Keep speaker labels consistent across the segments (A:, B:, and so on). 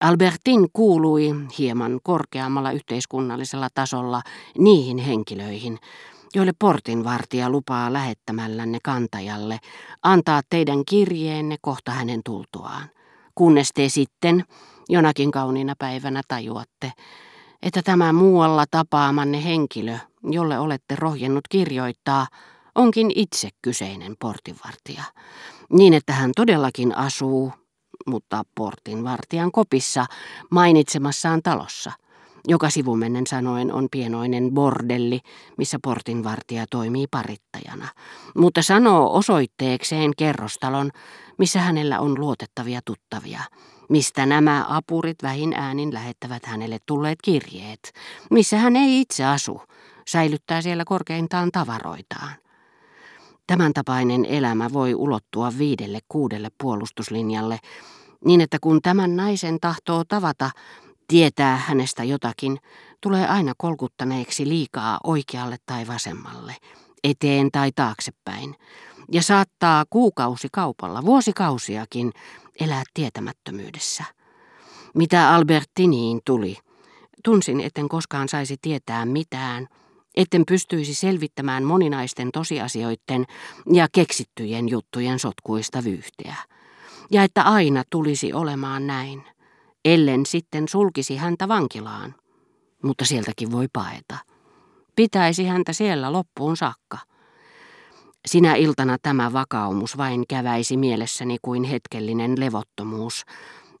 A: Albertin kuului hieman korkeammalla yhteiskunnallisella tasolla niihin henkilöihin, joille portinvartija lupaa lähettämällänne kantajalle antaa teidän kirjeenne kohta hänen tultuaan, kunnes te sitten jonakin kauniina päivänä tajuatte, että tämä muualla tapaamanne henkilö, jolle olette rohjennut kirjoittaa, onkin itse kyseinen portinvartija, niin että hän todellakin asuu, mutta portinvartijan kopissa mainitsemassaan talossa, joka sivumennen sanoen on pienoinen bordelli, missä portinvartija toimii parittajana, mutta sanoo osoitteekseen kerrostalon, missä hänellä on luotettavia tuttavia, mistä nämä apurit vähin äänin lähettävät hänelle tulleet kirjeet, missä hän ei itse asu, säilyttää siellä korkeintaan tavaroitaan. Tämän tapainen elämä voi ulottua viidelle kuudelle puolustuslinjalle, niin että kun tämän naisen tahtoo tavata, tietää hänestä jotakin, tulee aina kolkuttaneeksi liikaa oikealle tai vasemmalle, eteen tai taaksepäin, ja saattaa kuukausi kaupalla, vuosikausiakin, elää tietämättömyydessä. Mitä Albertiniin tuli, tunsin, etten koskaan saisi tietää mitään, etten pystyisi selvittämään moninaisten tosiasioiden ja keksittyjen juttujen sotkuista vyyhteä. Ja että aina tulisi olemaan näin, ellen sitten sulkisi häntä vankilaan. Mutta sieltäkin voi paeta. Pitäisi häntä siellä loppuun saakka. Sinä iltana tämä vakaumus vain käväisi mielessäni kuin hetkellinen levottomuus,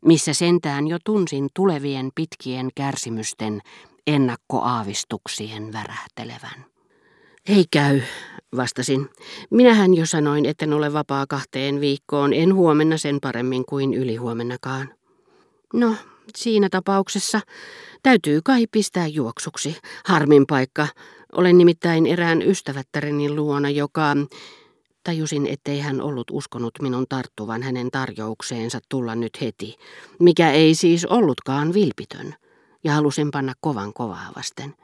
A: missä sentään jo tunsin tulevien pitkien kärsimysten ennakkoaavistuksien värähtelevän. Ei käy, vastasin. Minähän jo sanoin, etten ole vapaa kahteen viikkoon, en huomenna sen paremmin kuin ylihuomennakaan. No, siinä tapauksessa täytyy kai pistää juoksuksi. Harmin paikka. Olen nimittäin erään ystävättäreni luona, joka... Tajusin, ettei hän ollut uskonut minun tarttuvan hänen tarjoukseensa tulla nyt heti, mikä ei siis ollutkaan vilpitön, ja halusin panna kovan kovaa vasten.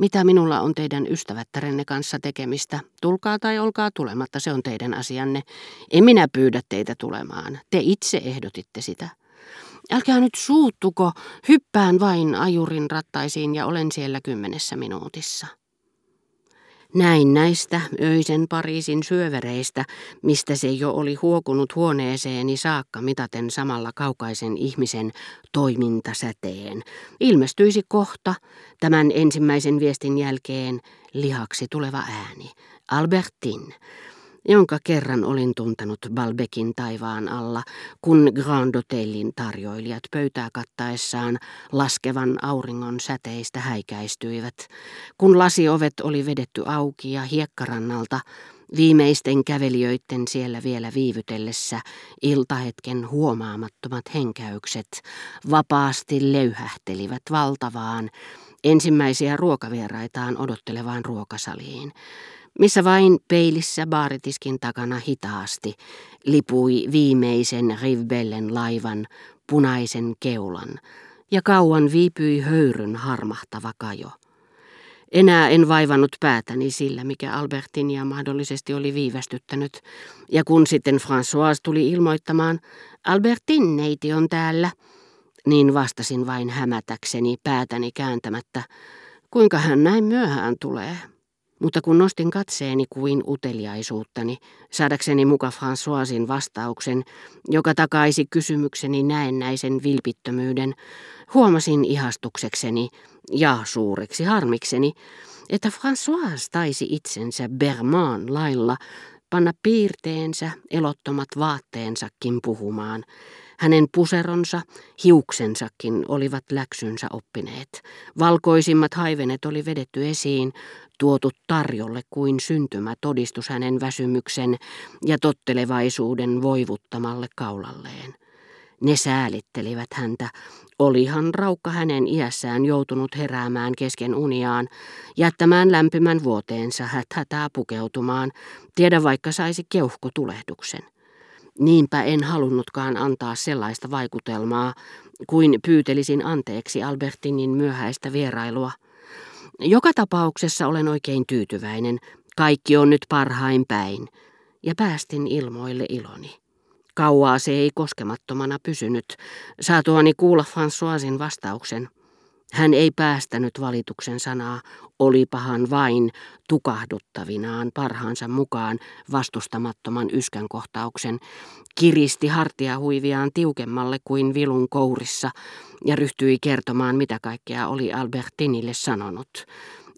A: Mitä minulla on teidän ystävättärenne kanssa tekemistä? Tulkaa tai olkaa tulematta, se on teidän asianne. En minä pyydä teitä tulemaan. Te itse ehdotitte sitä. Älkää nyt suuttuko, hyppään vain ajurin rattaisiin ja olen siellä kymmenessä minuutissa. Näin näistä öisen Pariisin syövereistä, mistä se jo oli huokunut huoneeseeni saakka mitaten samalla kaukaisen ihmisen toimintasäteen. Ilmestyisi kohta tämän ensimmäisen viestin jälkeen lihaksi tuleva ääni. Albertin, jonka kerran olin tuntenut Balbekin taivaan alla, kun Grand Hotelin tarjoilijat pöytää kattaessaan laskevan auringon säteistä häikäistyivät, kun lasiovet oli vedetty auki ja hiekkarannalta Viimeisten kävelijöiden siellä vielä viivytellessä iltahetken huomaamattomat henkäykset vapaasti löyhähtelivät valtavaan, ensimmäisiä ruokavieraitaan odottelevaan ruokasaliin missä vain peilissä baaritiskin takana hitaasti lipui viimeisen Rivbellen laivan punaisen keulan ja kauan viipyi höyryn harmahtava kajo. Enää en vaivannut päätäni sillä, mikä Albertinia mahdollisesti oli viivästyttänyt, ja kun sitten François tuli ilmoittamaan, Albertin neiti on täällä, niin vastasin vain hämätäkseni päätäni kääntämättä, kuinka hän näin myöhään tulee. Mutta kun nostin katseeni kuin uteliaisuuttani, saadakseni muka Françoisin vastauksen, joka takaisi kysymykseni näennäisen vilpittömyyden, huomasin ihastuksekseni ja suureksi harmikseni, että François taisi itsensä Berman lailla panna piirteensä, elottomat vaatteensakin puhumaan, hänen puseronsa, hiuksensakin olivat läksynsä oppineet. Valkoisimmat haivenet oli vedetty esiin, tuotu tarjolle kuin syntymä todistus hänen väsymyksen ja tottelevaisuuden voivuttamalle kaulalleen. Ne säälittelivät häntä, olihan raukka hänen iässään joutunut heräämään kesken uniaan, jättämään lämpimän vuoteensa häthätää pukeutumaan, tiedä vaikka saisi keuhkotulehduksen. Niinpä en halunnutkaan antaa sellaista vaikutelmaa, kuin pyytelisin anteeksi Albertinin myöhäistä vierailua. Joka tapauksessa olen oikein tyytyväinen. Kaikki on nyt parhain päin. Ja päästin ilmoille iloni. Kauaa se ei koskemattomana pysynyt, saatuani kuulla Françoisin vastauksen. Hän ei päästänyt valituksen sanaa, olipahan vain tukahduttavinaan parhaansa mukaan vastustamattoman yskän kohtauksen, kiristi hartiahuiviaan tiukemmalle kuin vilun kourissa ja ryhtyi kertomaan mitä kaikkea oli Albertinille sanonut.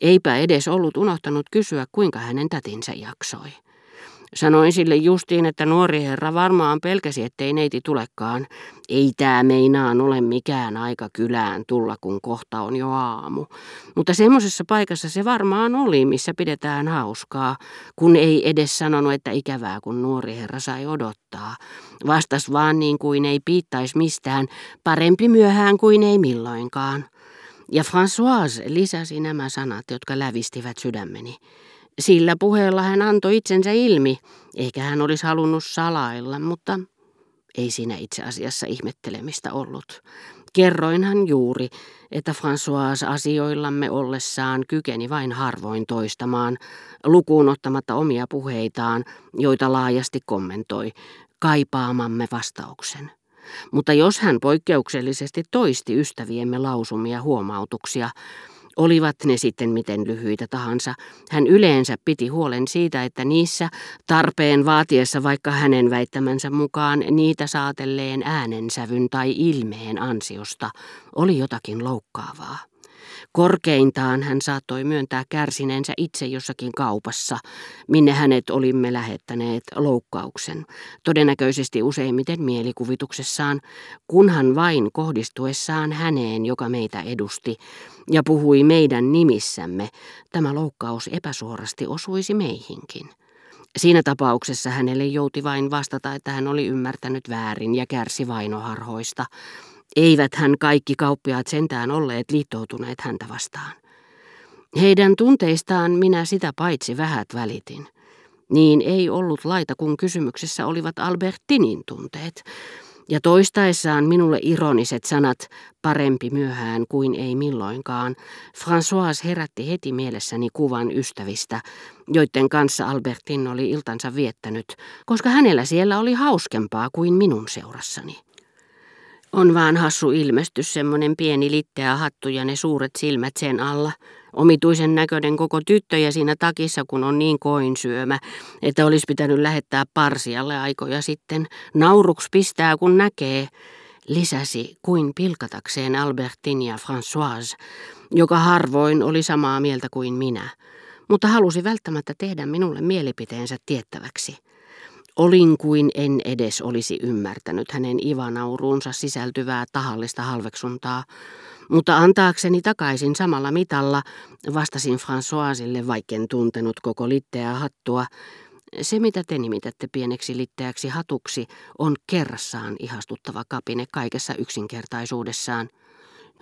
A: Eipä edes ollut unohtanut kysyä, kuinka hänen tätinsä jaksoi. Sanoin sille justiin, että nuori herra varmaan pelkäsi, ettei neiti tulekaan. Ei tää meinaan ole mikään aika kylään tulla, kun kohta on jo aamu. Mutta semmoisessa paikassa se varmaan oli, missä pidetään hauskaa, kun ei edes sanonut, että ikävää, kun nuori herra sai odottaa. Vastas vaan niin kuin ei piittaisi mistään, parempi myöhään kuin ei milloinkaan. Ja Françoise lisäsi nämä sanat, jotka lävistivät sydämeni. Sillä puheella hän antoi itsensä ilmi. Ehkä hän olisi halunnut salailla, mutta ei siinä itse asiassa ihmettelemistä ollut. Kerroinhan juuri, että François asioillamme ollessaan kykeni vain harvoin toistamaan, lukuun ottamatta omia puheitaan, joita laajasti kommentoi, kaipaamamme vastauksen. Mutta jos hän poikkeuksellisesti toisti ystäviemme lausumia huomautuksia, Olivat ne sitten miten lyhyitä tahansa, hän yleensä piti huolen siitä, että niissä, tarpeen vaatiessa vaikka hänen väittämänsä mukaan, niitä saatelleen äänensävyn tai ilmeen ansiosta, oli jotakin loukkaavaa. Korkeintaan hän saattoi myöntää kärsineensä itse jossakin kaupassa, minne hänet olimme lähettäneet loukkauksen, todennäköisesti useimmiten mielikuvituksessaan, kunhan vain kohdistuessaan häneen, joka meitä edusti, ja puhui meidän nimissämme, tämä loukkaus epäsuorasti osuisi meihinkin. Siinä tapauksessa hänelle jouti vain vastata, että hän oli ymmärtänyt väärin ja kärsi vainoharhoista, eivät hän kaikki kauppiaat sentään olleet liittoutuneet häntä vastaan. Heidän tunteistaan minä sitä paitsi vähät välitin. Niin ei ollut laita, kun kysymyksessä olivat Albertinin tunteet. Ja toistaessaan minulle ironiset sanat, parempi myöhään kuin ei milloinkaan, François herätti heti mielessäni kuvan ystävistä, joiden kanssa Albertin oli iltansa viettänyt, koska hänellä siellä oli hauskempaa kuin minun seurassani. On vaan hassu ilmestys, semmonen pieni litteä hattu ja ne suuret silmät sen alla. Omituisen näköinen koko tyttö ja siinä takissa, kun on niin koin syömä, että olisi pitänyt lähettää parsialle aikoja sitten. Nauruks pistää, kun näkee, lisäsi kuin pilkatakseen Albertin ja Françoise, joka harvoin oli samaa mieltä kuin minä, mutta halusi välttämättä tehdä minulle mielipiteensä tiettäväksi. Olin kuin en edes olisi ymmärtänyt hänen ivanauruunsa sisältyvää tahallista halveksuntaa, mutta antaakseni takaisin samalla mitalla vastasin Françoisille, vaikken tuntenut koko litteää hattua. Se, mitä te nimitätte pieneksi litteäksi hatuksi, on kerrassaan ihastuttava kapine kaikessa yksinkertaisuudessaan.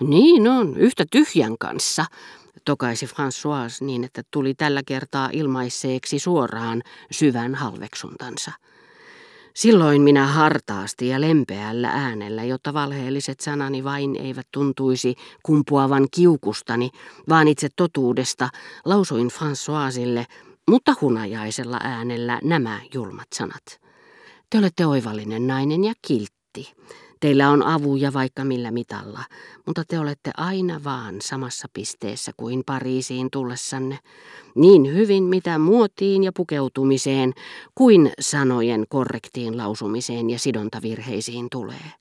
A: Niin on, yhtä tyhjän kanssa, tokaisi François niin, että tuli tällä kertaa ilmaiseeksi suoraan syvän halveksuntansa. Silloin minä hartaasti ja lempeällä äänellä, jotta valheelliset sanani vain eivät tuntuisi kumpuavan kiukustani, vaan itse totuudesta, lausuin Françoisille, mutta hunajaisella äänellä nämä julmat sanat. Te olette oivallinen nainen ja kiltti. Teillä on avuja vaikka millä mitalla, mutta te olette aina vaan samassa pisteessä kuin Pariisiin tullessanne, niin hyvin mitä muotiin ja pukeutumiseen kuin sanojen korrektiin lausumiseen ja sidontavirheisiin tulee.